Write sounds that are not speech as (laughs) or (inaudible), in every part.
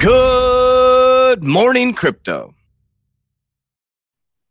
Good morning, crypto.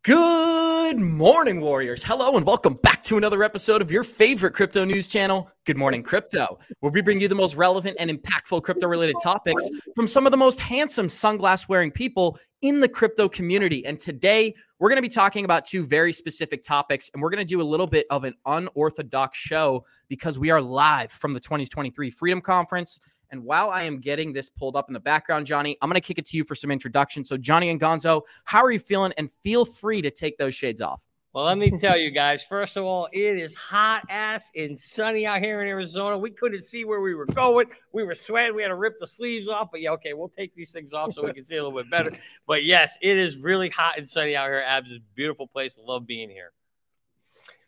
Good morning, Warriors. Hello, and welcome back to another episode of your favorite crypto news channel, Good Morning Crypto, where we bring you the most relevant and impactful crypto related topics from some of the most handsome sunglass wearing people in the crypto community. And today, we're going to be talking about two very specific topics, and we're going to do a little bit of an unorthodox show because we are live from the 2023 Freedom Conference. And while I am getting this pulled up in the background, Johnny, I'm going to kick it to you for some introduction. So, Johnny and Gonzo, how are you feeling? And feel free to take those shades off. Well, let me tell you guys, first of all, it is hot ass and sunny out here in Arizona. We couldn't see where we were going. We were sweating. We had to rip the sleeves off. But yeah, okay, we'll take these things off so we can see a little bit better. But yes, it is really hot and sunny out here. Abs is a beautiful place. Love being here.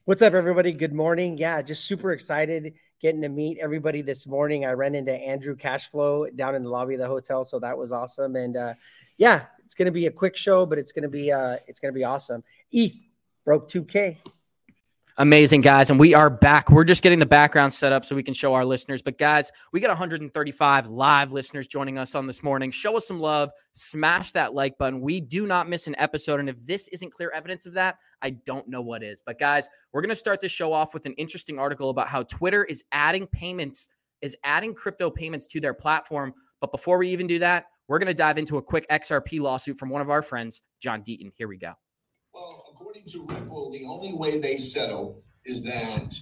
What's up, everybody? Good morning. Yeah, just super excited getting to meet everybody this morning. I ran into Andrew Cashflow down in the lobby of the hotel, so that was awesome. And uh, yeah, it's going to be a quick show, but it's going to be uh, it's going to be awesome. ETH broke 2K. Amazing, guys. And we are back. We're just getting the background set up so we can show our listeners. But, guys, we got 135 live listeners joining us on this morning. Show us some love. Smash that like button. We do not miss an episode. And if this isn't clear evidence of that, I don't know what is. But, guys, we're going to start this show off with an interesting article about how Twitter is adding payments, is adding crypto payments to their platform. But before we even do that, we're going to dive into a quick XRP lawsuit from one of our friends, John Deaton. Here we go. Well, according to Ripple, the only way they settle is that,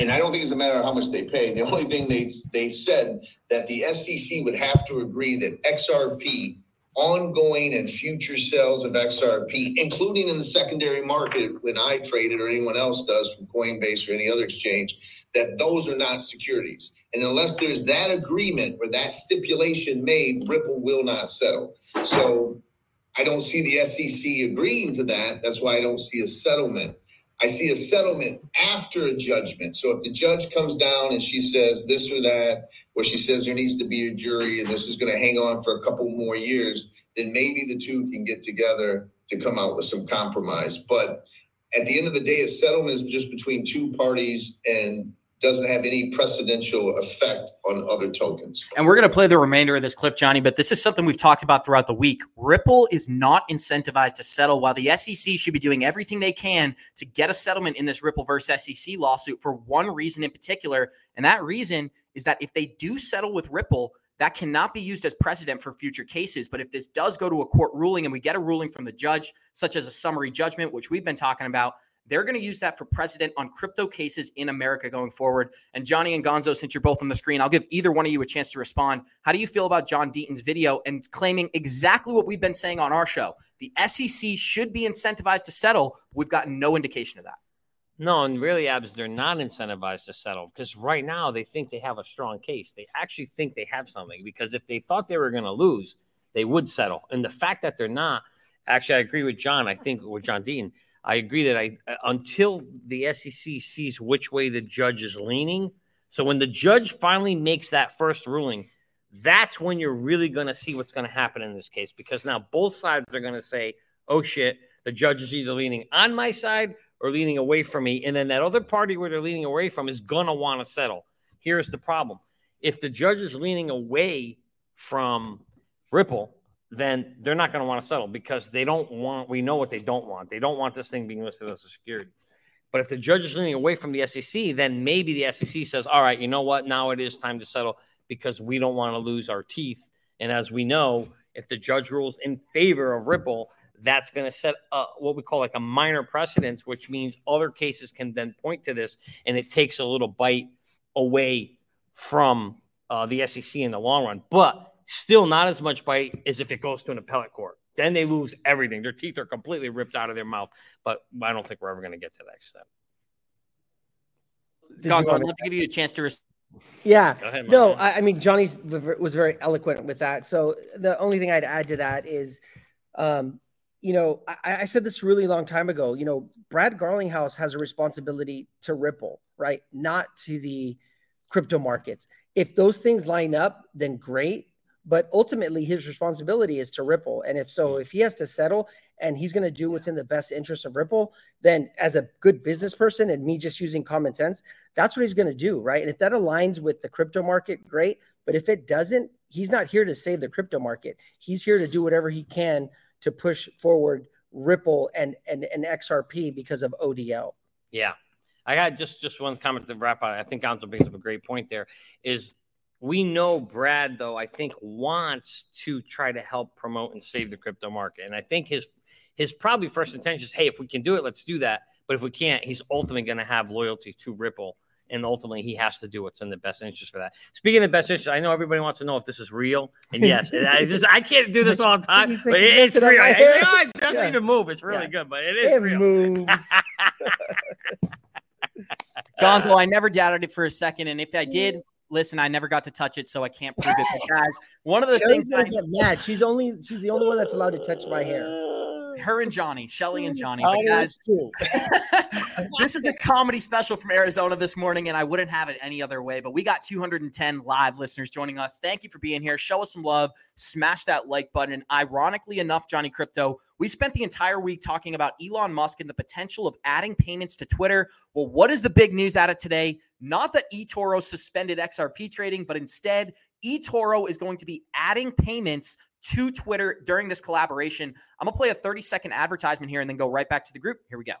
and I don't think it's a matter of how much they pay. The only thing they they said that the SEC would have to agree that XRP, ongoing and future sales of XRP, including in the secondary market when I trade it or anyone else does from Coinbase or any other exchange, that those are not securities. And unless there's that agreement or that stipulation made, Ripple will not settle. So I don't see the SEC agreeing to that. That's why I don't see a settlement. I see a settlement after a judgment. So if the judge comes down and she says this or that, or she says there needs to be a jury and this is going to hang on for a couple more years, then maybe the two can get together to come out with some compromise. But at the end of the day, a settlement is just between two parties and doesn't have any precedential effect on other tokens. And we're going to play the remainder of this clip, Johnny, but this is something we've talked about throughout the week. Ripple is not incentivized to settle, while the SEC should be doing everything they can to get a settlement in this Ripple versus SEC lawsuit for one reason in particular. And that reason is that if they do settle with Ripple, that cannot be used as precedent for future cases. But if this does go to a court ruling and we get a ruling from the judge, such as a summary judgment, which we've been talking about, they're going to use that for precedent on crypto cases in America going forward. And Johnny and Gonzo, since you're both on the screen, I'll give either one of you a chance to respond. How do you feel about John Deaton's video and claiming exactly what we've been saying on our show? The SEC should be incentivized to settle. We've gotten no indication of that. No, and really, Abs, they're not incentivized to settle because right now they think they have a strong case. They actually think they have something because if they thought they were going to lose, they would settle. And the fact that they're not, actually, I agree with John. I think with John Deaton, I agree that I uh, until the SEC sees which way the judge is leaning. So when the judge finally makes that first ruling, that's when you're really going to see what's going to happen in this case because now both sides are going to say, "Oh shit, the judge is either leaning on my side or leaning away from me," and then that other party where they're leaning away from is going to want to settle. Here's the problem: if the judge is leaning away from Ripple, then they're not going to want to settle because they don't want, we know what they don't want. They don't want this thing being listed as a security. But if the judge is leaning away from the SEC, then maybe the SEC says, all right, you know what? Now it is time to settle because we don't want to lose our teeth. And as we know, if the judge rules in favor of Ripple, that's going to set what we call like a minor precedence, which means other cases can then point to this and it takes a little bite away from uh, the SEC in the long run. But Still not as much bite as if it goes to an appellate court. Then they lose everything. Their teeth are completely ripped out of their mouth. But I don't think we're ever going to get to that extent. I'd love to give you a chance to. Res- yeah. Ahead, no, I, I, mean Johnny was very eloquent with that. So the only thing I'd add to that is, um, you know, I, I, said this really long time ago. You know, Brad Garlinghouse has a responsibility to Ripple, right? Not to the crypto markets. If those things line up, then great but ultimately his responsibility is to ripple and if so mm. if he has to settle and he's going to do what's in the best interest of ripple then as a good business person and me just using common sense that's what he's going to do right and if that aligns with the crypto market great but if it doesn't he's not here to save the crypto market he's here to do whatever he can to push forward ripple and and, and xrp because of odl yeah I got just just one comment to wrap up. I think Gonzo brings up a great point. There is we know Brad, though, I think wants to try to help promote and save the crypto market. And I think his his probably first intention is, hey, if we can do it, let's do that. But if we can't, he's ultimately going to have loyalty to Ripple. And ultimately, he has to do what's in the best interest for that. Speaking of best interest, I know everybody wants to know if this is real. And yes, I just I can't do this all the time, but it, it's real. I, it doesn't yeah. even move. It's really yeah. good, but it is it real. moves. (laughs) Gonzo, I never doubted it for a second, and if I did, listen, I never got to touch it, so I can't prove it. But guys, one of the Shelly's things gonna I, get mad. She's only she's the only one that's allowed to touch my hair. Her and Johnny, Shelly and Johnny. But guys, (laughs) (laughs) this is a comedy special from Arizona this morning, and I wouldn't have it any other way. But we got 210 live listeners joining us. Thank you for being here. Show us some love. Smash that like button. Ironically enough, Johnny Krypto, we spent the entire week talking about Elon Musk and the potential of adding payments to Twitter. Well, what is the big news out of today? Not that eToro suspended XRP trading, but instead, eToro is going to be adding payments to Twitter during this collaboration. I'm going to play a 30 second advertisement here and then go right back to the group. Here we go.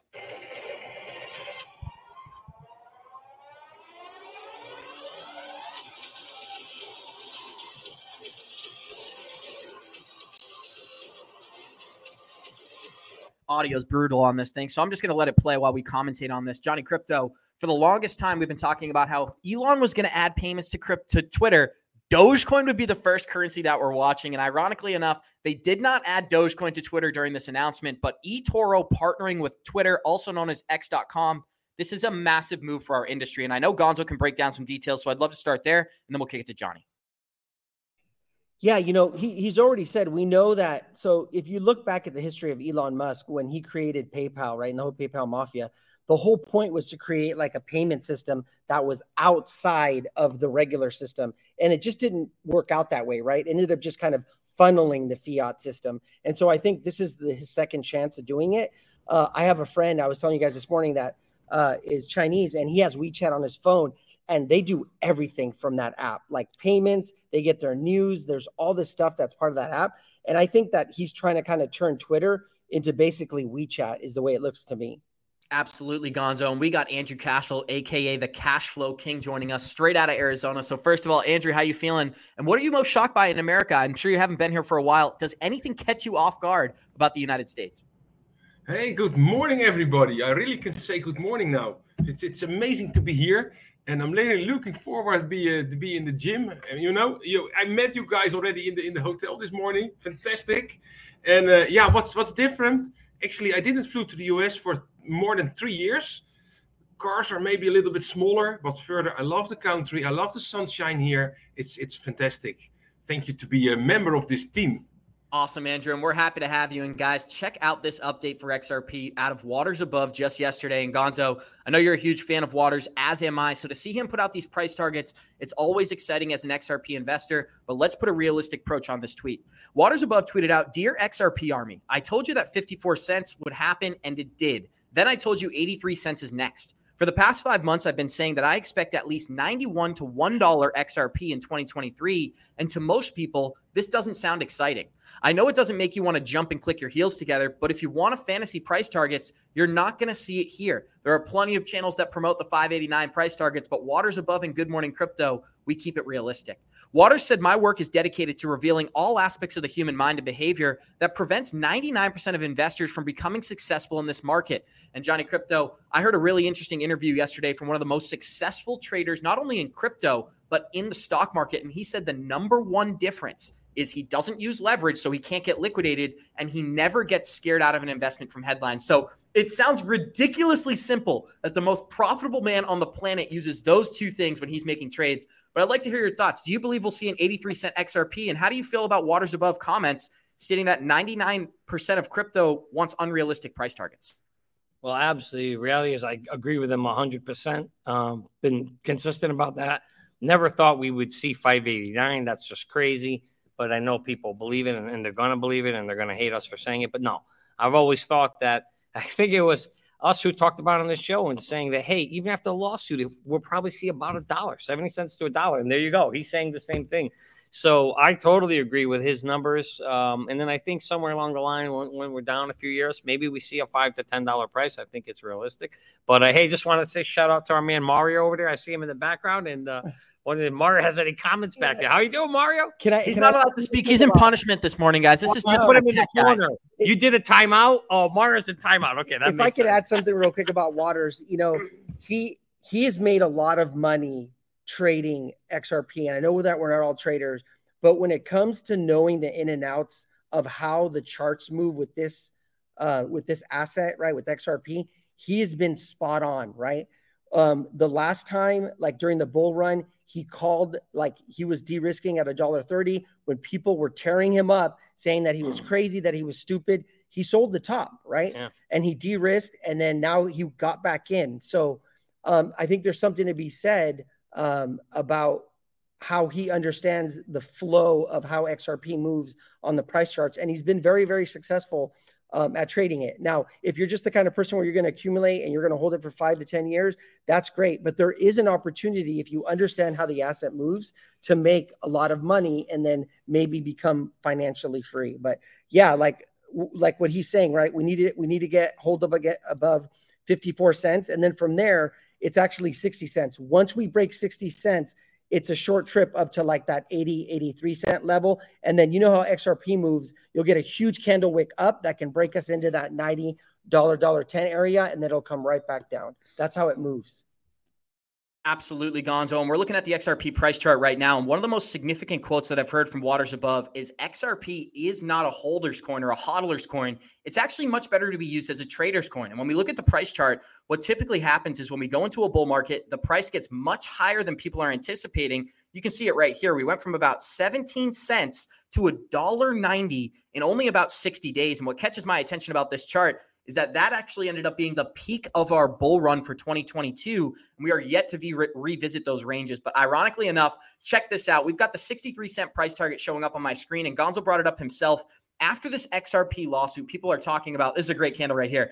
Audio is brutal on this thing. So I'm just going to let it play while we commentate on this. Johnny Krypto, for the longest time, we've been talking about how Elon was going to add payments to crypto to Twitter. Dogecoin would be the first currency that we're watching. And ironically enough, they did not add Dogecoin to Twitter during this announcement, but eToro partnering with Twitter, also known as X.com, this is a massive move for our industry. And I know Gonzo can break down some details, so I'd love to start there and then we'll kick it to Johnny. Yeah, you know, he, he's already said we know that. So if you look back at the history of Elon Musk when he created PayPal, right, and the whole PayPal mafia, the whole point was to create like a payment system that was outside of the regular system. And it just didn't work out that way, right? It ended up just kind of funneling the fiat system. And so I think this is the, his second chance of doing it. Uh, I have a friend, I was telling you guys this morning that uh, is Chinese and he has WeChat on his phone and they do everything from that app like payments they get their news there's all this stuff that's part of that app and i think that he's trying to kind of turn twitter into basically wechat is the way it looks to me Absolutely, Gonzo. And we got Andrew Cashflow, aka the Cash Flow King, joining us straight out of Arizona. So, first of all, Andrew, how you feeling? And what are you most shocked by in America? I'm sure you haven't been here for a while. Does anything catch you off guard about the United States? Hey, good morning, everybody. I really can say good morning now. It's it's amazing to be here and I'm really looking forward to be uh, to be in the gym. And you know, you I met you guys already in the in the hotel this morning. Fantastic. And uh, yeah, what's what's different? Actually, I didn't flew to the US for more than three years. Cars are maybe a little bit smaller, but further, I love the country. I love the sunshine here. It's it's fantastic. Thank you to be a member of this team. Awesome, Andrew. And we're happy to have you. And guys, check out this update for XRP out of Waters Above just yesterday. And Gonzo, I know you're a huge fan of Waters, as am I. So to see him put out these price targets, it's always exciting as an XRP investor. But let's put a realistic approach on this tweet. Waters Above tweeted out Dear XRP Army, I told you that 54 cents would happen, and it did. Then I told you 83 cents is next. For the past five months, I've been saying that I expect at least 91 to $1 XRP in 2023. And to most people, this doesn't sound exciting. I know it doesn't make you want to jump and click your heels together, but if you want a fantasy price targets, you're not going to see it here. There are plenty of channels that promote the 589 price targets, but Waters Above and Good Morning Crypto, we keep it realistic. Waters said, My work is dedicated to revealing all aspects of the human mind and behavior that prevents 99% of investors from becoming successful in this market. And Johnny Krypto, I heard a really interesting interview yesterday from one of the most successful traders, not only in crypto, but in the stock market. And he said the number one difference is he doesn't use leverage, so he can't get liquidated, and he never gets scared out of an investment from headlines. So it sounds ridiculously simple that the most profitable man on the planet uses those two things when he's making trades. But I'd like to hear your thoughts. Do you believe we'll see an 83 cent XRP? And how do you feel about Waters Above comments stating that 99% of crypto wants unrealistic price targets? Well, absolutely. Reality is, I agree with him 100%. Um, been consistent about that. Never thought we would see 589. That's just crazy but I know people believe it and, and they're going to believe it and they're going to hate us for saying it. But no, I've always thought that (laughs) I think it was us who talked about on this show and saying that, hey, even after the lawsuit, we'll probably see about a dollar, 70 cents to a dollar. And there you go. He's saying the same thing. So I totally agree with his numbers. Um, and then I think somewhere along the line, when, when, we're down a few years, maybe we see a five to ten dollar price. I think it's realistic. But uh, hey, just want to say shout out to our man Mario over there. I see him in the background, and uh, wonder if Mario has any comments back there. How you doing, Mario? Can I? He's can not I, allowed to speak. He's in punishment this morning, guys. This is just put him in the corner. You did a timeout. Oh, Mario's in timeout. Okay, that. If I could sense. add something real quick about Waters, you know, he he has made a lot of money trading XRP, and I know that we're not all traders, but when it comes to knowing the in and outs of how the charts move with this uh, with this asset, right, with XRP, he has been spot on, right. Um, the last time, like during the bull run, he called like he was de-risking at a dollar 30 when people were tearing him up saying that he was mm. crazy that he was stupid he sold the top right yeah. and he de-risked and then now he got back in so um, i think there's something to be said um, about how he understands the flow of how xrp moves on the price charts and he's been very very successful um, at trading it. Now, if you're just the kind of person where you're going to accumulate and you're going to hold it for five to 10 years, that's great. But there is an opportunity if you understand how the asset moves to make a lot of money and then maybe become financially free. But yeah, like, like what he's saying, right? We need it. We need to get hold of get above 54 cents. And then from there, it's actually 60 cents. Once we break 60 cents, it's a short trip up to like that 80, 83 cent level. And then you know how XRP moves, you'll get a huge candle wick up that can break us into that 90 dollar dollar 10 area and then it'll come right back down. That's how it moves. Absolutely, Gonzo. And we're looking at the XRP price chart right now. And one of the most significant quotes that I've heard from Waters Above is XRP is not a holder's coin or a hodler's coin. It's actually much better to be used as a trader's coin. And when we look at the price chart, what typically happens is when we go into a bull market, the price gets much higher than people are anticipating. You can see it right here. We went from about 17 cents to a dollar 90 in only about 60 days. And what catches my attention about this chart is that that actually ended up being the peak of our bull run for 2022. And we are yet to re- revisit those ranges. But ironically enough, check this out. We've got the 63 cent price target showing up on my screen, and Gonzo brought it up himself. After this XRP lawsuit, people are talking about this is a great candle right here.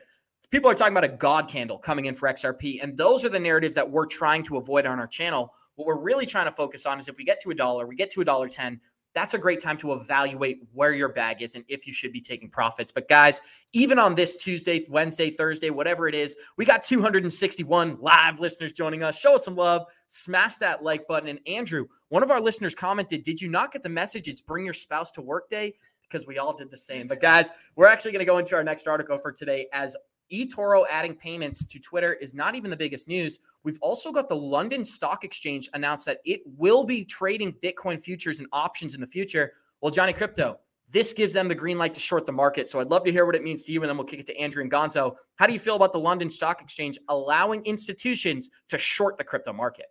People are talking about a God candle coming in for XRP. And those are the narratives that we're trying to avoid on our channel. What we're really trying to focus on is if we get to a dollar, we get to a dollar 10, that's a great time to evaluate where your bag is and if you should be taking profits. But guys, even on this Tuesday, Wednesday, Thursday, whatever it is, we got 261 live listeners joining us. Show us some love, smash that like button. And Andrew, one of our listeners commented, Did you not get the message? It's bring your spouse to work day? Because we all did the same. But guys, we're actually going to go into our next article for today as eToro adding payments to Twitter is not even the biggest news. We've also got the London Stock Exchange announced that it will be trading Bitcoin futures and options in the future. Well, Johnny Krypto, this gives them the green light to short the market. So I'd love to hear what it means to you, and then we'll kick it to Andrew and Gonzo. How do you feel about the London Stock Exchange allowing institutions to short the crypto market?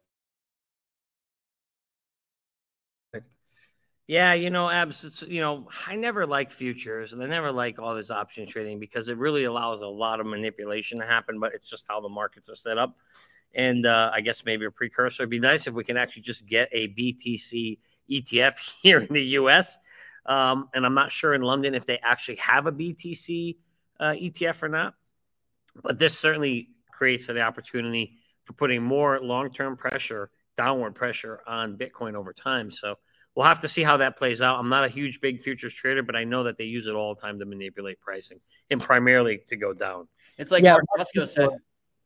Yeah, you know, abs. You know, I never like futures, and I never like all this option trading because it really allows a lot of manipulation to happen. But it's just how the markets are set up, and uh, I guess maybe a precursor It'd be nice if we can actually just get a BTC ETF (laughs) here in the U.S. Um, and I'm not sure in London if they actually have a BTC uh, ETF or not. But this certainly creates the opportunity for putting more long-term pressure, downward pressure on Bitcoin over time. So we'll have to see how that plays out. I'm not a huge big futures trader, but I know that they use it all the time to manipulate pricing and primarily to go down. It's like Yeah, Mark Yusko said.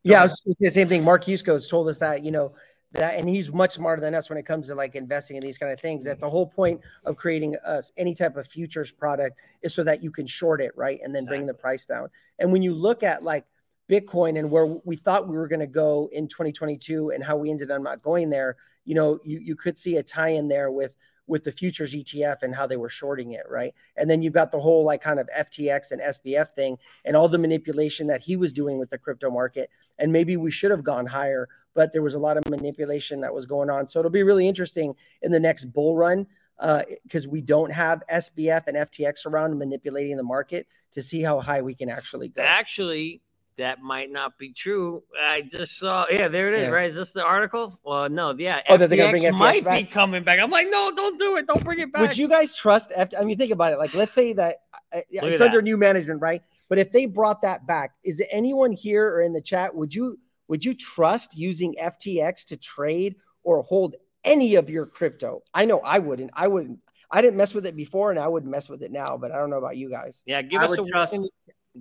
Yeah, I was the same thing. Mark Yusko has told us that, you know, that, and he's much smarter than us when it comes to like investing in these kind of things. That the whole point of creating us any type of futures product is so that you can short it, right, and then bring the price down. And when you look at like Bitcoin and where we thought we were going to go in 2022 and how we ended up not going there, you know, you you could see a tie in there with with the futures ETF and how they were shorting it, right? And then you've got the whole like kind of FTX and SBF thing and all the manipulation that he was doing with the crypto market. And maybe we should have gone higher, but there was a lot of manipulation that was going on. So it'll be really interesting in the next bull run uh, because we don't have SBF and FTX around manipulating the market to see how high we can actually go. Actually, that might not be true. I just saw, yeah, there it is, Yeah. right? Is this the article? Well, no, yeah. Oh, that they're gonna bring FTX FTX might be coming back. I'm like, no, don't do it. Don't bring it back. Would you guys trust? F- I mean, think about it. Like, let's say that uh, it's at under new management, right? But if they brought that back, is there anyone here or in the chat? Would you would you trust using FTX to trade or hold any of your crypto? I know I wouldn't. I wouldn't. I didn't mess with it before, and I wouldn't mess with it now. But I don't know about you guys. Yeah, give I us would a trust- one in,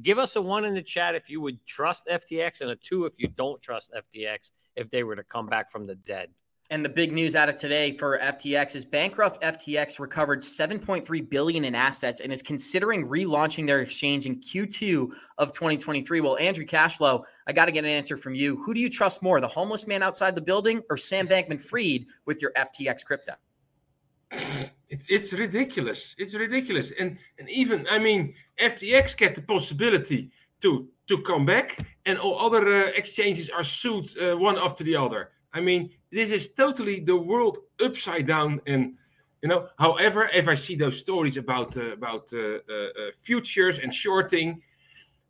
give us a one in the chat if you would trust FTX and a two if you don't trust FTX if they were to come back from the dead. And the big news out of today for FTX is bankrupt FTX recovered 7.3 billion in assets and is considering relaunching their exchange in Q2 of 2023. Well, Andrew Cashflow, I got to get an answer from you. Who do you trust more, the homeless man outside the building or Sam Bankman-Fried with your FTX crypto? (clears throat) It's it's ridiculous. It's ridiculous. And and even I mean FTX get the possibility to to come back, and all other uh, exchanges are sued uh, one after the other. I mean this is totally the world upside down. And you know, however, if I see those stories about uh, about uh, uh, uh, futures and shorting,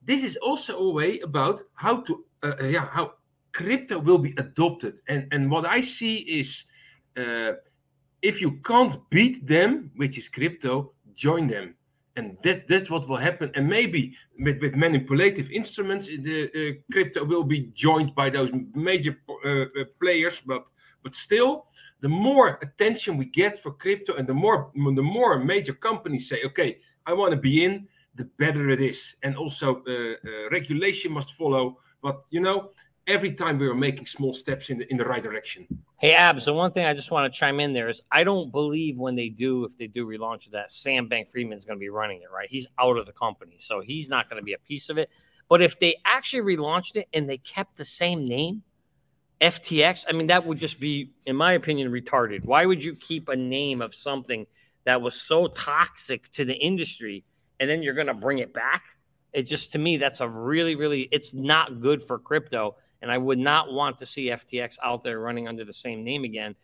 this is also a way about how to yeah how crypto will be adopted. And and what I see is. Uh, if you can't beat them, which is crypto, join them. And that's that's what will happen. And maybe with, with manipulative instruments, the uh, crypto will be joined by those major uh, uh, players. But but still, the more attention we get for crypto, and the more the more major companies say, okay, I want to be in, the better it is. And also, uh, uh, regulation must follow. But you know, every time we were making small steps in the in the right direction. Hey, Abs, the one thing I just want to chime in there is I don't believe when they do, if they do relaunch that, Sam Bank Friedman's going to be running it, right? He's out of the company. So he's not going to be a piece of it. But if they actually relaunched it and they kept the same name, FTX, I mean, that would just be, in my opinion, retarded. Why would you keep a name of something that was so toxic to the industry and then you're going to bring it back? It just, to me, that's a really, really, it's not good for crypto. And I would not want to see FTX out there running under the same name again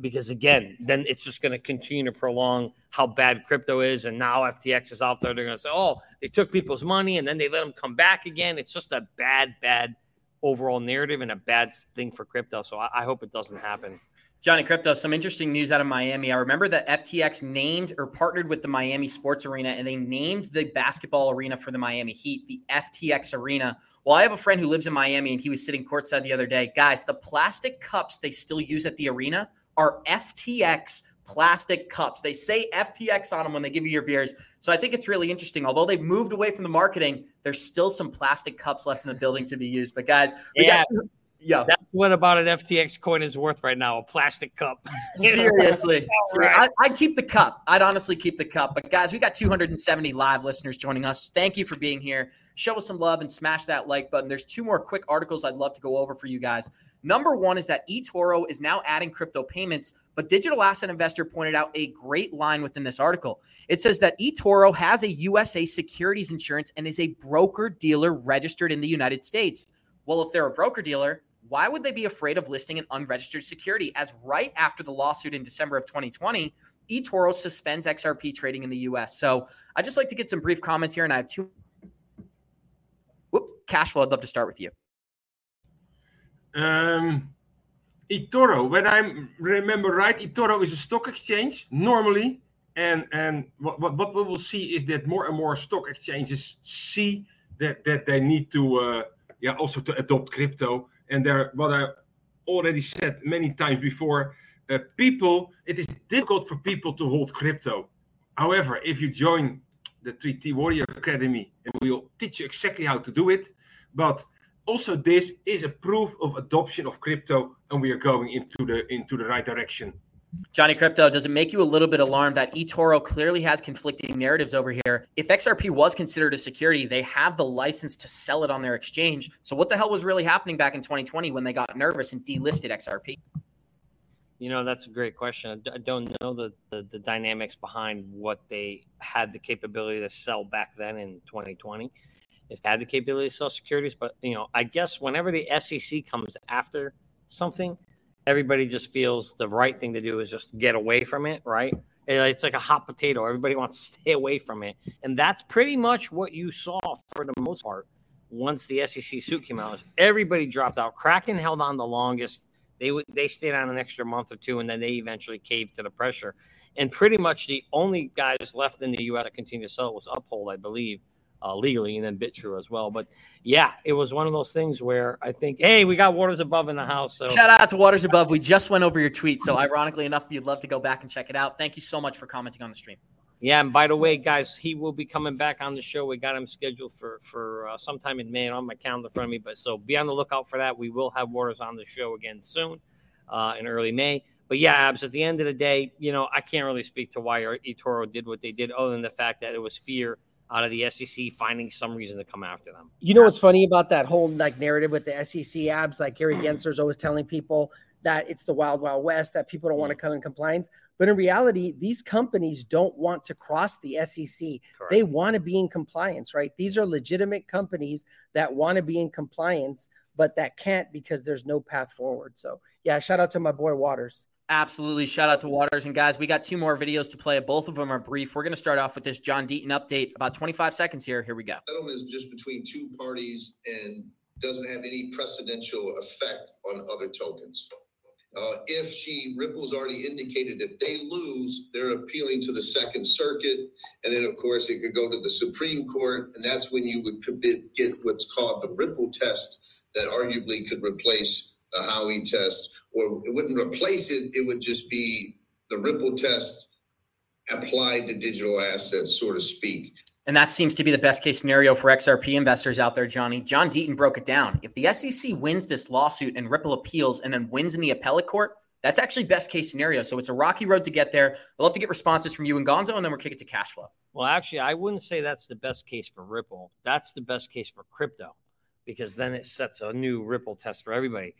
because, again, then it's just going to continue to prolong how bad crypto is. And now FTX is out there. They're going to say, oh, they took people's money and then they let them come back again. It's just a bad, bad overall narrative and a bad thing for crypto. So I, I hope it doesn't happen. Johnny Krypto, some interesting news out of Miami. I remember that FTX named or partnered with the Miami Sports Arena and they named the basketball arena for the Miami Heat the FTX Arena. Well, I have a friend who lives in Miami and he was sitting courtside the other day. Guys, the plastic cups they still use at the arena are FTX plastic cups. They say FTX on them when they give you your beers. So I think it's really interesting. Although they've moved away from the marketing, there's still some plastic cups left in the building to be used. But guys, we Yeah. got yeah. That's what about an FTX coin is worth right now a plastic cup. (laughs) Seriously. (laughs) I, I'd keep the cup. I'd honestly keep the cup. But guys, we got 270 live listeners joining us. Thank you for being here. Show us some love and smash that like button. There's two more quick articles I'd love to go over for you guys. Number one is that eToro is now adding crypto payments, but Digital Asset Investor pointed out a great line within this article. It says that eToro has a USA securities insurance and is a broker dealer registered in the United States. Well, if they're a broker dealer, why would they be afraid of listing an unregistered security? As right after the lawsuit in December of 2020, eToro suspends XRP trading in the US. So I'd just like to get some brief comments here, and I have two. Whoops, cash flow. I'd love to start with you. Um, eToro, when I remember right, eToro is a stock exchange normally, and and what, what, what we will see is that more and more stock exchanges see that that they need to uh, yeah also to adopt crypto, and there what I already said many times before, uh, people it is difficult for people to hold crypto. However, if you join the 3T Warrior Academy, and we will teach you exactly how to do it, but also this is a proof of adoption of crypto and we are going into the into the right direction Johnny Krypto, does it make you a little bit alarmed that eToro clearly has conflicting narratives over here? If XRP was considered a security, they have the license to sell it on their exchange. So, what the hell was really happening back in 2020 when they got nervous and delisted XRP? You know, that's a great question. I don't know the, the, the dynamics behind what they had the capability to sell back then in 2020 if they had the capability to sell securities. But you know, I guess whenever the SEC comes after something, everybody just feels the right thing to do is just get away from it, right? It's like a hot potato. Everybody wants to (laughs) stay away from it, and that's pretty much what you saw for the most part. Once the SEC suit came out, everybody dropped out. Kraken held on the longest. They they stayed on an extra month or two, and then they eventually caved to the pressure. And pretty much the only guys left in the U.S. that continued to sell was Uphold, I believe uh, legally, and then Bitrue as well. But yeah, it was one of those things where I think, hey, we got Waters Above in the house. So shout out to Waters Above. We just went over your tweet, so ironically enough, you'd love to go back and check it out, thank you so much for commenting on the stream. Yeah, and by the way, guys, he will be coming back on the show. We got him scheduled for for uh, sometime in May on my calendar in front of me. But so be on the lookout for that. We will have Waters on the show again soon, uh, in early May. But yeah, Abs. At the end of the day, you know, I can't really speak to why eToro did what they did, other than the fact that it was fear out of the SEC finding some reason to come after them. You know what's funny about that whole like narrative with the SEC abs? Like Gary Gensler's always telling people that it's the wild wild west that people don't want to mm. come in compliance, but in reality, these companies don't want to cross the SEC. Correct. They want to be in compliance, right? These are legitimate companies that want to be in compliance, but that can't because there's no path forward. So yeah, shout out to my boy Waters. Absolutely. Shout out to Waters. And guys, we got two more videos to play. Both of them are brief. We're going to start off with this John Deaton update. About 25 seconds here. Here we go. Settlement is just between two parties and doesn't have any precedential effect on other tokens. Uh, if she, Ripple's already indicated if they lose, they're appealing to the Second Circuit. And then, of course, it could go to the Supreme Court. And that's when you would get what's called the Ripple test that arguably could replace the Howey test or it wouldn't replace it. It would just be the Ripple test applied to digital assets, so to speak. And that seems to be the best case scenario for XRP investors out there, Johnny. John Deaton broke it down. If the SEC wins this lawsuit and Ripple appeals and then wins in the appellate court, that's actually best case scenario. So it's a rocky road to get there. I'd love to get responses from you and Gonzo, and then we'll kick it to cash flow. Well, actually, I wouldn't say that's the best case for Ripple. That's the best case for crypto because then it sets a new Ripple test for everybody.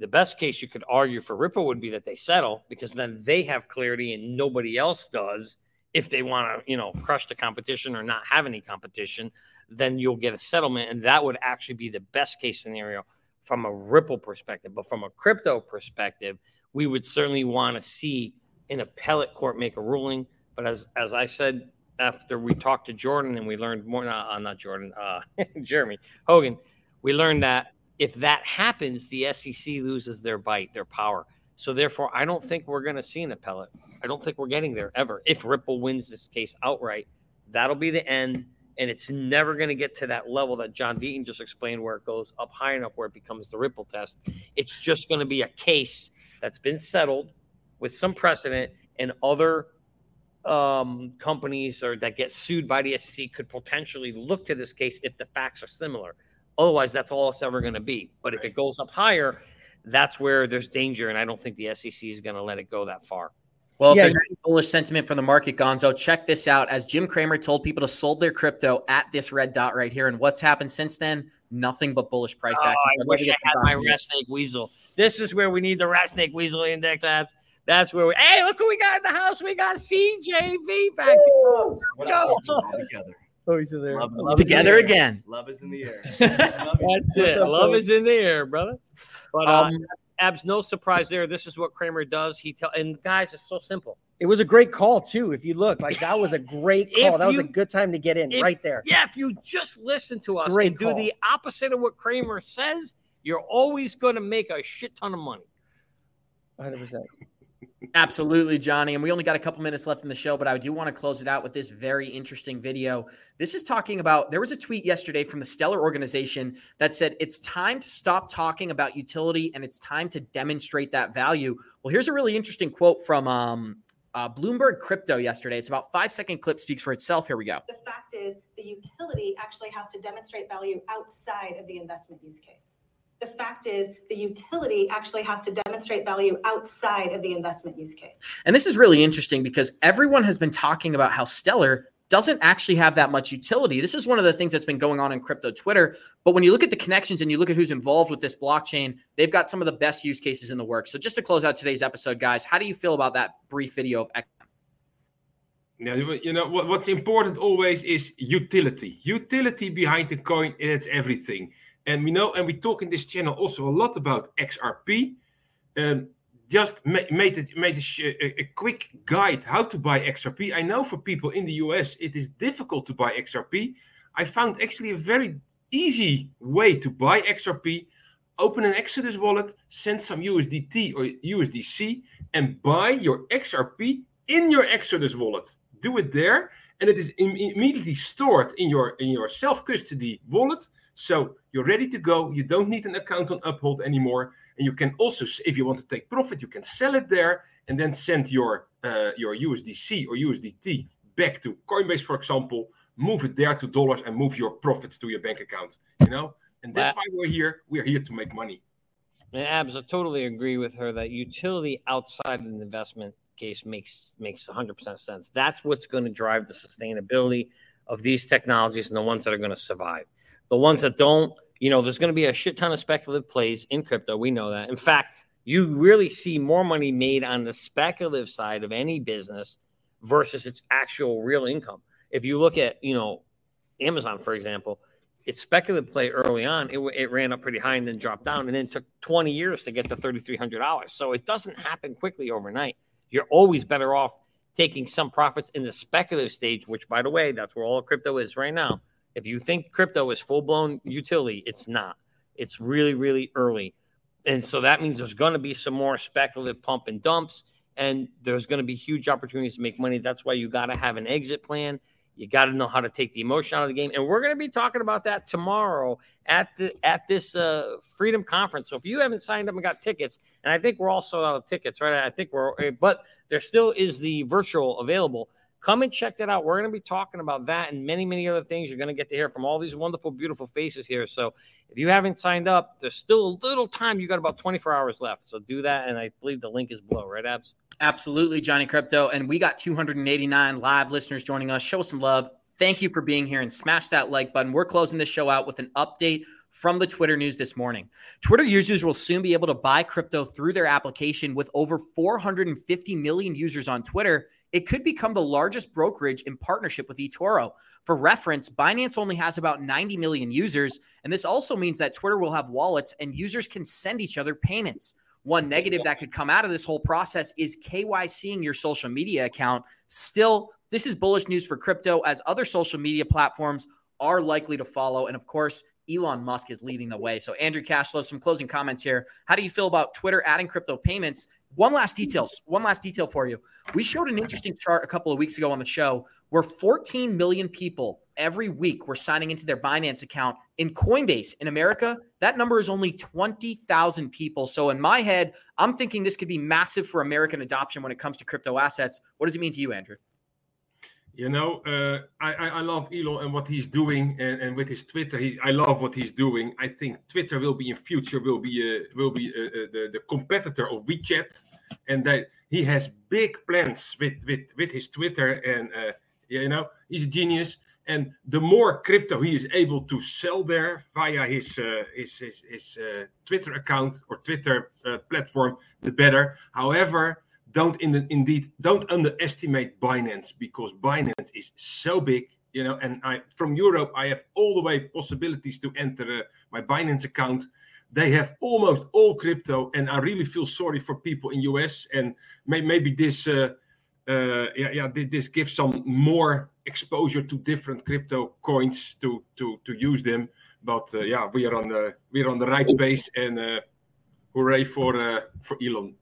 The best case you could argue for Ripple would be that they settle because then they have clarity and nobody else does. If they want to, you know, crush the competition or not have any competition, then you'll get a settlement, and that would actually be the best case scenario from a Ripple perspective. But from a crypto perspective, we would certainly want to see an appellate court make a ruling. But as as I said after we talked to Jordan and we learned more, not, uh, not Jordan, uh, (laughs) Jeremy Hogan, we learned that if that happens, the SEC loses their bite, their power. So therefore, I don't think we're going to see an appellate. I don't think we're getting there ever. If Ripple wins this case outright, that'll be the end. And it's never going to get to that level that John Deaton just explained, where it goes up high enough where it becomes the Ripple test. It's just going to be a case that's been settled with some precedent, and other um, companies or that get sued by the SEC could potentially look to this case if the facts are similar. Otherwise, that's all it's ever going to be. But if it goes up higher, that's where there's danger, and I don't think the SEC is going to let it go that far. Well, yeah. there's bullish sentiment from the market, Gonzo. Check this out. As Jim Cramer told people to sold their crypto at this red dot right here, and what's happened since then? Nothing but bullish price oh, action. I wish I had my rat snake weasel. This is where we need the rat snake weasel index Abs. That's where we. Hey, look who we got in the house. We got CJV back. Go. Together. He's in there. Love, love Together the again. Love is in the air. (laughs) That's it. Up, love is in the air, brother. But uh, um, Abs, no surprise there. This is what Cramer does. He tell and guys, it's so simple. It was a great call too. If you look, like that was a great (laughs) call. that was you, a good time to get in if, right there. Yeah, if you just listen to us great and do the opposite of what Cramer says, you're always going to make a shit ton of money. 100%. Absolutely, Johnny. And we only got a couple minutes left in the show, but I do want to close it out with this very interesting video. This is talking about there was a tweet yesterday from the Stellar organization that said it's time to stop talking about utility and it's time to demonstrate that value. Well, here's a really interesting quote from um, uh, Bloomberg Crypto yesterday. It's about five second clip, speaks for itself. Here we go. The fact is, the utility actually has to demonstrate value outside of the investment use case. The fact is, the utility actually has to demonstrate value outside of the investment use case. And this is really interesting because everyone has been talking about how Stellar doesn't actually have that much utility. This is one of the things that's been going on in crypto Twitter. But when you look at the connections and you look at who's involved with this blockchain, they've got some of the best use cases in the work. So just to close out today's episode, guys, how do you feel about that brief video of yeah, you know what, what's important always is utility. Utility behind the coin, it's everything. And we know, and we talk in this channel also a lot about XRP. Um, just ma- made it made a, sh- a, a, quick guide how to buy XRP. I know for people in the US it is difficult to buy XRP. I found actually a very easy way to buy XRP. Open an Exodus wallet, send some USDT or USDC, and buy your XRP in your Exodus wallet. Do it there, and it is Im- immediately stored in your in your self custody wallet. So you're ready to go. You don't need an account on Uphold anymore. And you can also, if you want to take profit, you can sell it there and then send your uh, your USDC or USDT back to Coinbase, for example. Move it there to dollars and move your profits to your bank account. You know, and that's why we're here. We're here to make money. And Abs, I totally agree with her that utility outside an investment case makes makes 100% sense. That's what's going to drive the sustainability of these technologies and the ones that are going to survive. The ones that don't, you know, there's going to be a shit ton of speculative plays in crypto. We know that. In fact, you really see more money made on the speculative side of any business versus its actual real income. If you look at, you know, Amazon, for example, its speculative play early on, it, it ran up pretty high and then dropped down, and then took 20 years to get to $3,300. So it doesn't happen quickly overnight. You're always better off taking some profits in the speculative stage, which, by the way, that's where all crypto is right now. If you think crypto is full blown utility, it's not. It's really, really early. And so that means there's going to be some more speculative pump and dumps, and there's going to be huge opportunities to make money. That's why you got to have an exit plan. You got to know how to take the emotion out of the game, and we're going to be talking about that tomorrow at the at this uh, Freedom Conference. So if you haven't signed up and got tickets, and I think we're all sold out of tickets, right? I think we're, but there still is the virtual available. Come and check that out. We're going to be talking about that and many, many other things. You're going to get to hear from all these wonderful, beautiful faces here. So if you haven't signed up, there's still a little time. You got about 24 hours left. So do that. And I believe the link is below, right, Abs? Absolutely, Johnny Krypto. And we got 289 live listeners joining us. Show us some love. Thank you for being here and smash that like button. We're closing this show out with an update from the Twitter news this morning. Twitter users will soon be able to buy crypto through their application with over 450 million users on Twitter. It could become the largest brokerage in partnership with eToro. For reference, Binance only has about 90 million users, and this also means that Twitter will have wallets and users can send each other payments. One negative that could come out of this whole process is KYCing your social media account. Still, this is bullish news for crypto as other social media platforms are likely to follow. And of course, Elon Musk is leading the way. So, Andrew Cashflow, some closing comments here. How do you feel about Twitter adding crypto payments? One last details, one last detail for you. We showed an interesting chart a couple of weeks ago on the show where 14 million people every week were signing into their Binance account. In Coinbase in America, that number is only 20,000 people. So, in my head, I'm thinking this could be massive for American adoption when it comes to crypto assets. What does it mean to you, Andrew? You know, uh, I, I love Elon and what he's doing, and, and with his Twitter, he, I love what he's doing. I think Twitter will be in future will be uh, will be uh, uh, the, the competitor of WeChat, and that he has big plans with with with his Twitter, and uh, you know he's a genius. And the more crypto he is able to sell there via his uh, his his, his Twitter account or Twitter platform, the better. However, don't in the, indeed don't underestimate Binance because Binance is so big, you know. And I from Europe, I have all the way possibilities to enter uh, my Binance account. They have almost all crypto, and I really feel sorry for people in US. And may, maybe this uh, uh, yeah, yeah, this gives some more exposure to different crypto coins to to to use them. But uh, yeah, we are on the we are on the right pace, and uh, hooray for uh, for Elon.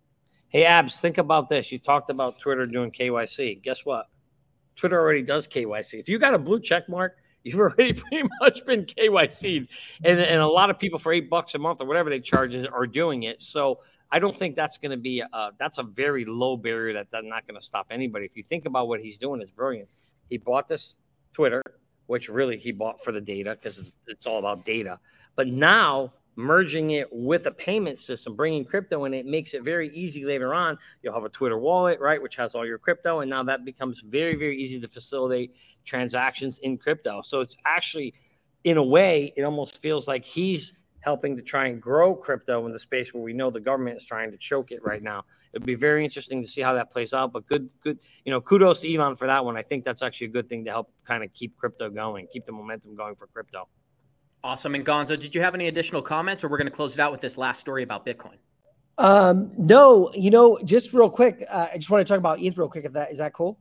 Hey, Abs, think about this. You talked about Twitter doing KYC. Guess what? Twitter already does KYC. If you got a blue check mark, (laughs) you've already pretty much been KYC'd. And, and a lot of people for eight bucks a month or whatever they charge are doing it. So I don't think that's going to be a, that's a very low barrier that, that's not going to stop anybody. If you think about what he's doing is brilliant. He bought this Twitter, which really he bought for the data because it's, it's all about data. But now merging it with a payment system, bringing crypto in, it makes it very easy later on. You'll have a Twitter wallet, right, which has all your crypto, and now that becomes very, very easy to facilitate transactions in crypto. So it's actually, in a way, it almost feels like he's helping to try and grow crypto in the space where we know the government is trying to choke it right now. It'd be very interesting to see how that plays out. But good, good, you know, kudos to Elon for that one. I think that's actually a good thing to help kind of keep crypto going, keep the momentum going for crypto. Awesome. And Gonzo, did you have any additional comments, or we're going to close it out with this last story about Bitcoin? Um, no, you know, just real quick, uh, I just want to talk about ETH real quick. If that is that cool?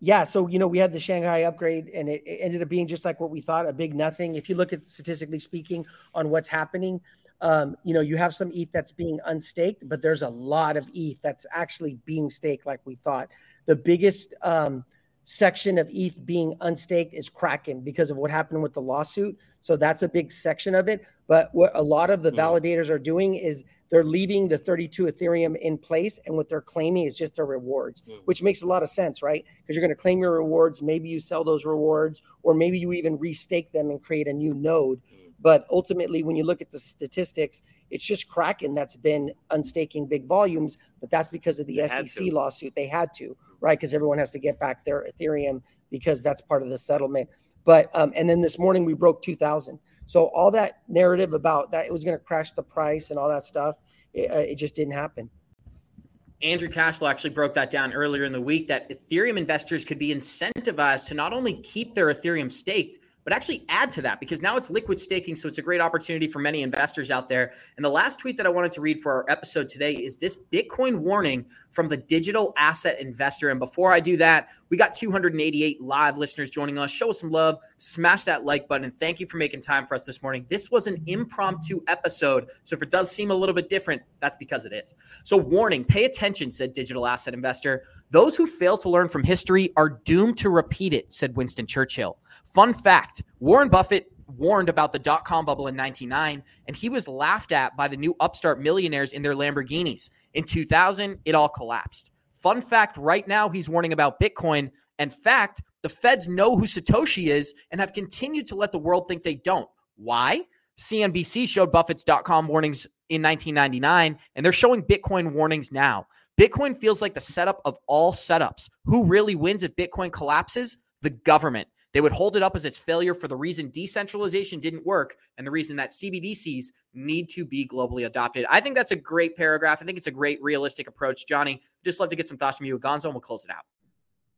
Yeah. So you know, we had the Shanghai upgrade, and it, it ended up being just like what we thought, a big nothing. If you look at statistically speaking on what's happening, um, you know, you have some ETH that's being unstaked, but there's a lot of ETH that's actually being staked, like we thought. The biggest um, section of ETH being unstaked is Kraken because of what happened with the lawsuit. So that's a big section of it. But what a lot of the mm. validators are doing is they're leaving the 32 Ethereum in place. And what they're claiming is just their rewards, mm. which makes a lot of sense, right? Because you're going to claim your rewards. Maybe you sell those rewards, or maybe you even restake them and create a new node. Mm. But ultimately, when you look at the statistics, it's just Kraken that's been unstaking big volumes. But that's because of the they SEC lawsuit. They had to right? Because everyone has to get back their Ethereum because that's part of the settlement. But um, and then this morning we broke 2,000. So all that narrative about that it was going to crash the price and all that stuff, it, uh, it just didn't happen. Andrew Cashflow actually broke that down earlier in the week that Ethereum investors could be incentivized to not only keep their Ethereum staked, but actually add to that because now it's liquid staking. So it's a great opportunity for many investors out there. And the last tweet that I wanted to read for our episode today is this Bitcoin warning from the digital asset investor. And before I do that, we got 288 live listeners joining us. Show us some love, smash that like button, and thank you for making time for us this morning. This was an impromptu episode. So if it does seem a little bit different, that's because it is. So, warning, pay attention, said digital asset investor. Those who fail to learn from history are doomed to repeat it, said Winston Churchill. Fun fact Warren Buffett warned about the dot com bubble in 99, and he was laughed at by the new upstart millionaires in their Lamborghinis. In 2000, it all collapsed. Fun fact right now, he's warning about Bitcoin. In fact, the feds know who Satoshi is and have continued to let the world think they don't. Why? CNBC showed Buffett's dot com warnings in 1999, and they're showing Bitcoin warnings now. Bitcoin feels like the setup of all setups. Who really wins if Bitcoin collapses? The government. They would hold it up as its failure for the reason decentralization didn't work and the reason that CBDCs need to be globally adopted. I think that's a great paragraph. I think it's a great realistic approach. Johnny, just love to get some thoughts from you. Gonzo, and we'll close it out.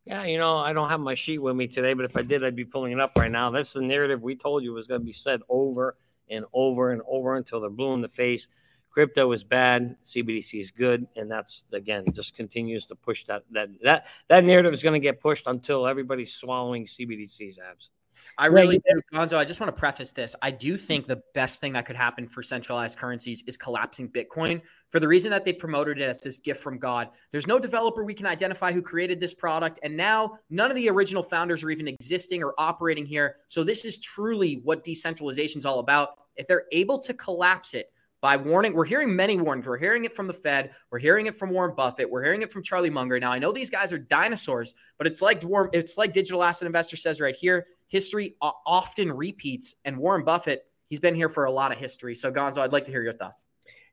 Yeah, you know, I don't have my sheet with me today, but if I did, I'd be pulling it up right now. That's the narrative we told you was going to be said over and over and over until they're blue in the face crypto is bad, CBDC is good, and that's again just continues to push that that that that narrative is going to get pushed until everybody's swallowing CBDC's Abs. I really do, Gonzo. I just want to preface this. I do think the best thing that could happen for centralized currencies is collapsing Bitcoin for the reason that they promoted it as this gift from God. There's no developer we can identify who created this product. And now none of the original founders are even existing or operating here. So this is truly what decentralization is all about. If they're able to collapse it, by warning. We're hearing many warnings. We're hearing it from the Fed. We're hearing it from Warren Buffett. We're hearing it from Charlie Munger. Now I know these guys are dinosaurs, but it's like Warren, it's like digital asset investor says right here. History often repeats, and Warren Buffett he's been here for a lot of history. So Gonzo, I'd like to hear your thoughts.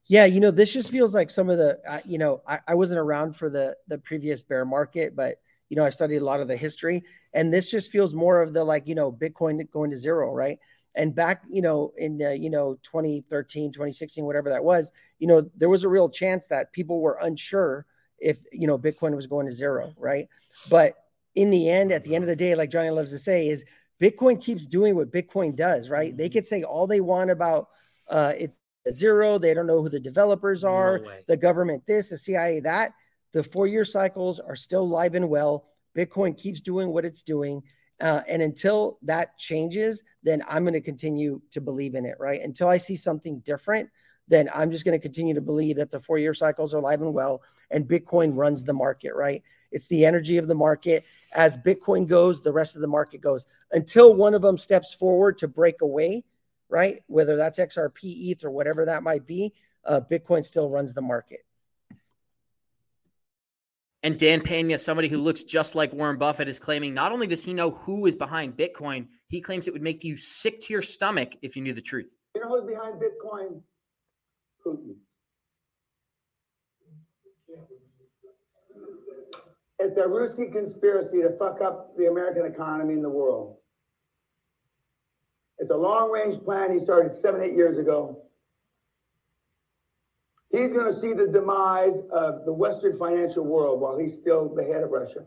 Yeah, you know, this just feels like some of the, uh, you know, I, I wasn't around for the the previous bear market, but you know, I studied a lot of the history, and this just feels more of the like, you know, Bitcoin going to zero, right? And back you know in uh, you know 2013 2016 whatever that was you know there was a real chance that people were unsure if you know bitcoin was going to zero right but in the end at the end of the day like johnny loves to say is bitcoin keeps doing what bitcoin does right they could say all they want about uh it's zero they don't know who the developers are no the government this the cia that The four year cycles are still live and well. Bitcoin keeps doing what it's doing. Uh, and until that changes, then I'm going to continue to believe in it, right? Until I see something different, then I'm just going to continue to believe that the four year cycles are alive and well and Bitcoin runs the market, right? It's the energy of the market. As Bitcoin goes, the rest of the market goes until one of them steps forward to break away, right? Whether that's XRP, ETH, or whatever that might be, uh, Bitcoin still runs the market. And Dan Pena, somebody who looks just like Warren Buffett, is claiming not only does he know who is behind Bitcoin, he claims it would make you sick to your stomach if you knew the truth. You know who's behind Bitcoin? Putin. It's a Ruski conspiracy to fuck up the American economy and the world. It's a long range plan he started seven, eight years ago. He's going to see the demise of the Western financial world while he's still the head of Russia.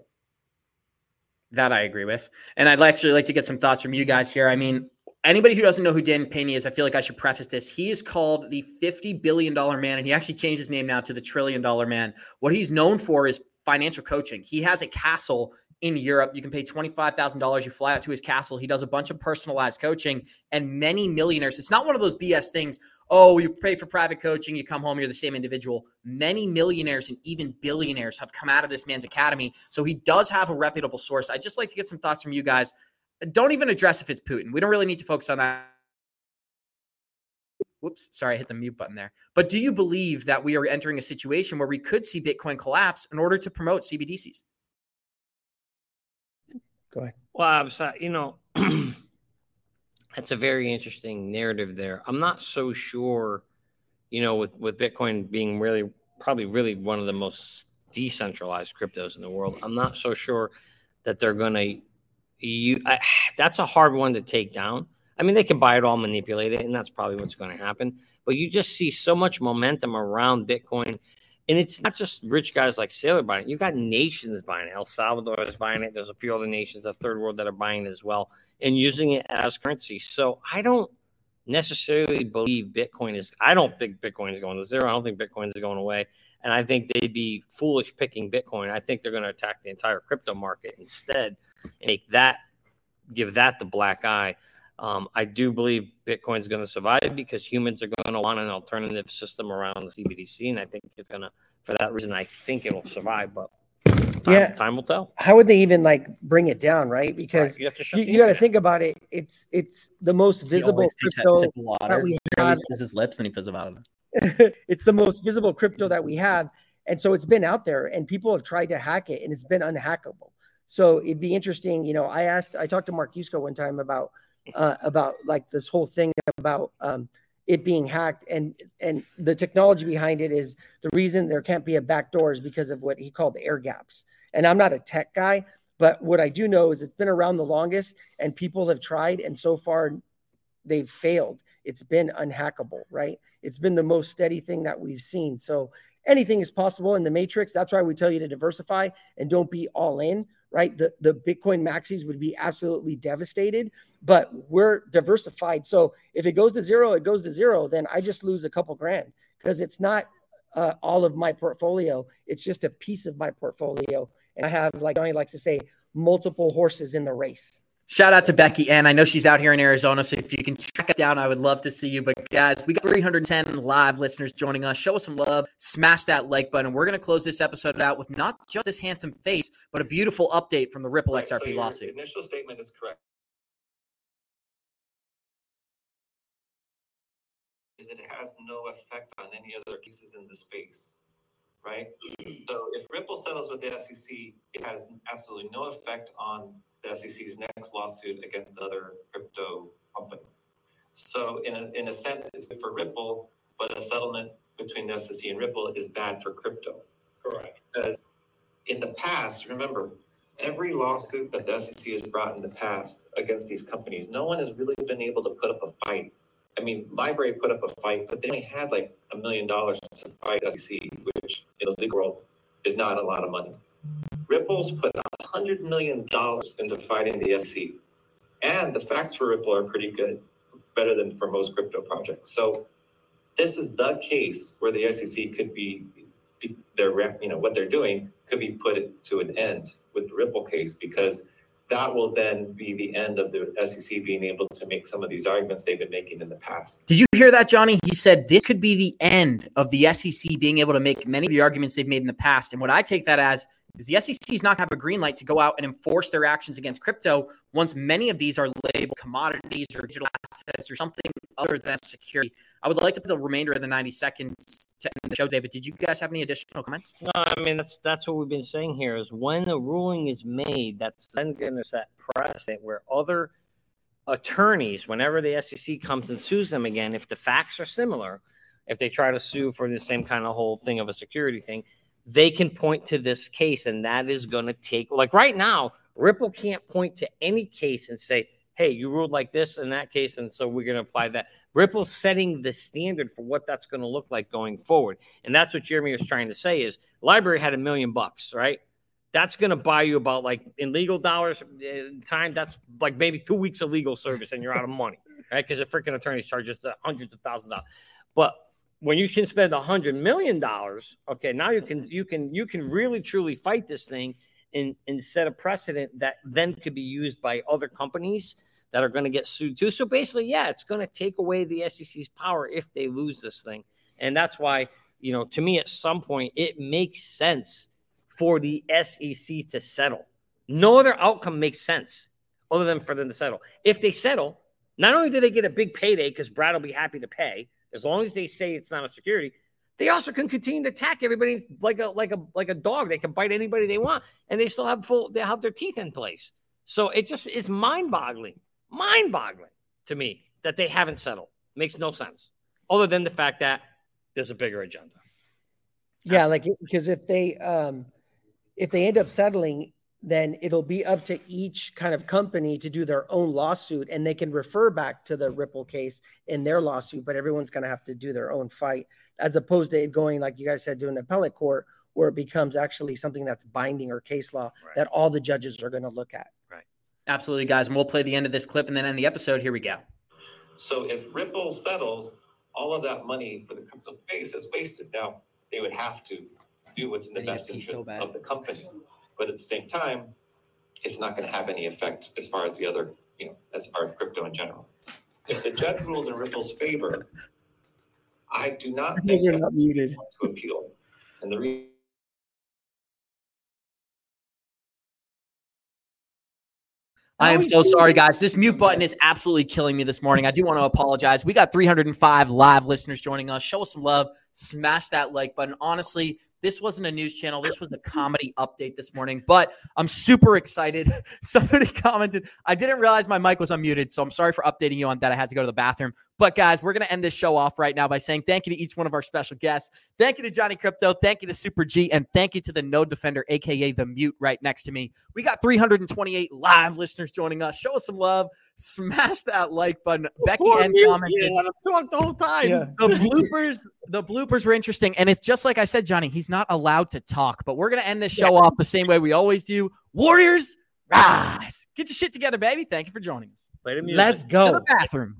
That I agree with. And I'd actually like to get some thoughts from you guys here. I mean, anybody who doesn't know who Dan Pena is, I feel like I should preface this. He is called the $50 billion man, and he actually changed his name now to the trillion dollar man. What he's known for is financial coaching. He has a castle in Europe. You can pay $25,000. You fly out to his castle. He does a bunch of personalized coaching, and many millionaires. It's not one of those BS things oh, you pay for private coaching, you come home, you're the same individual. Many millionaires and even billionaires have come out of this man's academy. So he does have a reputable source. I'd just like to get some thoughts from you guys. Don't even address if it's Putin. We don't really need to focus on that. Whoops, sorry, I hit the mute button there. But do you believe that we are entering a situation where we could see Bitcoin collapse in order to promote CBDCs? Go ahead. Well, I'm sorry, uh, you know, (clears throat) that's a very interesting narrative there. I'm not so sure, you know, with with Bitcoin being really probably really one of the most decentralized cryptos in the world. I'm not so sure that they're going to you that's a hard one to take down. I mean, they can buy it all, manipulate it, and that's probably what's going to happen. But you just see so much momentum around Bitcoin. And it's not just rich guys like Saylor buying it. You've got nations buying it. El Salvador is buying it. There's a few other nations, the third world, that are buying it as well and using it as currency. So I don't necessarily believe Bitcoin is. I don't think Bitcoin is going to zero. I don't think Bitcoin is going away. And I think they'd be foolish picking Bitcoin. I think they're going to attack the entire crypto market instead and make that, give that the black eye. Um, I do believe Bitcoin is going to survive because humans are going to want an alternative system around the CBDC, and I think it's going to. For that reason, I think it'll survive. But Time, yeah, time will tell. How would they even like bring it down, right? Because right. you, you, you got to think about it. It's it's the most visible crypto that, that we have. He his lips and he puts about it. (laughs) it's the most visible crypto that we have, and so it's been out there, and people have tried to hack it, and it's been unhackable. So it'd be interesting. You know, I asked, I talked to Mark Yusko one time about uh, about like this whole thing about um, it being hacked. And and the technology behind it is the reason there can't be a backdoor is because of what he called air gaps. And i'm not a tech guy but what i do know is it's been around the longest and people have tried and so far they've failed. It's been unhackable right? It's been the most steady thing that we've seen. So anything is possible in the matrix. That's why we tell you to diversify and don't be all in right? The, the Bitcoin maxis would be absolutely devastated, but we're diversified. So if it goes to zero, it goes to zero, then I just lose a couple grand because it's not uh, all of my portfolio. It's just a piece of my portfolio. And I have, like Johnny likes to say, multiple horses in the race. Shout out to Becky Ann. I know she's out here in Arizona, so if you can track us down, I would love to see you. But guys, we got 310 live listeners joining us. Show us some love. Smash that like button. We're going to close this episode out with not just this handsome face, but a beautiful update from the Ripple right, XRP so lawsuit. Initial statement is correct. Is it has no effect on any other cases in the space, right? So if Ripple settles with the SEC, it has absolutely no effect on the SEC's next lawsuit against another crypto company. So in a, in a sense, it's good for Ripple, but a settlement between the SEC and Ripple is bad for crypto. Correct. Because in the past, remember, every lawsuit that the SEC has brought in the past against these companies, no one has really been able to put up a fight. I mean, LBRY put up a fight, but they only had like a million dollars to fight SEC, which in the legal world is not a lot of money. Ripple's put $100 million into fighting the SEC. And the facts for Ripple are pretty good, better than for most crypto projects. So this is the case where the SEC could be be- their, you know, what they're doing could be put to an end with the Ripple case because that will then be the end of the SEC being able to make some of these arguments they've been making in the past. Did you hear that, Johnny? He said this could be the end of the SEC being able to make many of the arguments they've made in the past. And what I take that as is the SEC is not going to have a green light to go out and enforce their actions against crypto once many of these are labeled commodities or digital assets or something other than security. I would like to put the remainder of the 90 seconds to end the show, David. Did you guys have any additional comments? No, I mean that's that's what we've been saying here is when the ruling is made, that's then going to set precedent where other attorneys, whenever the SEC comes and sues them again, if the facts are similar, if they try to sue for the same kind of whole thing of a security thing, they can point to this case, and that is going to take like right now, Ripple can't point to any case and say, "Hey, you ruled like this in that case, and so we're going to apply that." Ripple's setting the standard for what that's going to look like going forward, and that's what Jeremy was trying to say. Is LBRY had a million bucks, right? That's going to buy you about like in legal dollars uh, time. That's like maybe two weeks of legal service, and you're out of money, right? Because the freaking attorneys charge us hundreds of thousands of dollars. But when you can spend a hundred million dollars, okay, now you can you can you can really truly fight this thing and and set a precedent that then could be used by other companies that are going to get sued too. So basically, yeah, it's going to take away the SEC's power if they lose this thing, and that's why you know to me at some point it makes sense for the SEC to settle. No other outcome makes sense other than for them to settle. If they settle, not only do they get a big payday because Brad will be happy to pay as long as they say it's not a security, they also can continue to attack everybody like a like a like a dog. They can bite anybody they want, and they still have full they have their teeth in place. So it just is mind boggling, mind boggling to me that they haven't settled. Makes no sense, other than the fact that there's a bigger agenda. Yeah, like because if they um if they end up settling, then it'll be up to each kind of company to do their own lawsuit and they can refer back to the Ripple case in their lawsuit, but everyone's going to have to do their own fight as opposed to it going, like you guys said, to an appellate court where it becomes actually something that's binding or case law Right. that all the judges are going to look at. Right. Absolutely, guys. And we'll play the end of this clip and then end the episode. Here we go. So if Ripple settles, all of that money for the crypto space is wasted. Now, they would have to do what's in the They best interest so of the company. But at the same time, it's not going to have any effect as far as the other, you know, as far as crypto in general. If the judge rules in Ripple's favor, I do not think Those are not muted. to appeal. And the reason I am so sorry, guys. This mute button is absolutely killing me this morning. I do want to apologize. We got 305 live listeners joining us. Show us some love. Smash that like button. Honestly, this wasn't a news channel. This was a comedy update this morning, but I'm super excited. (laughs) Somebody commented, I didn't realize my mic was unmuted, so I'm sorry for updating you on that. I had to go to the bathroom. But guys, we're going to end this show off right now by saying thank you to each one of our special guests. Thank you to Johnny Krypto. Thank you to Super G. And thank you to the Node Defender, aka the mute right next to me. We got 328 live listeners joining us. Show us some love. Smash that like button. Becky Poor N mute. commented. Yeah, let him talk the whole time. The bloopers, the bloopers were interesting, and it's just like I said, Johnny. He's not allowed to talk, but we're gonna end this show off the same way we always do. Warriors, rise! Get your shit together, baby. Thank you for joining us. Play the music. Let's go. To go. the bathroom.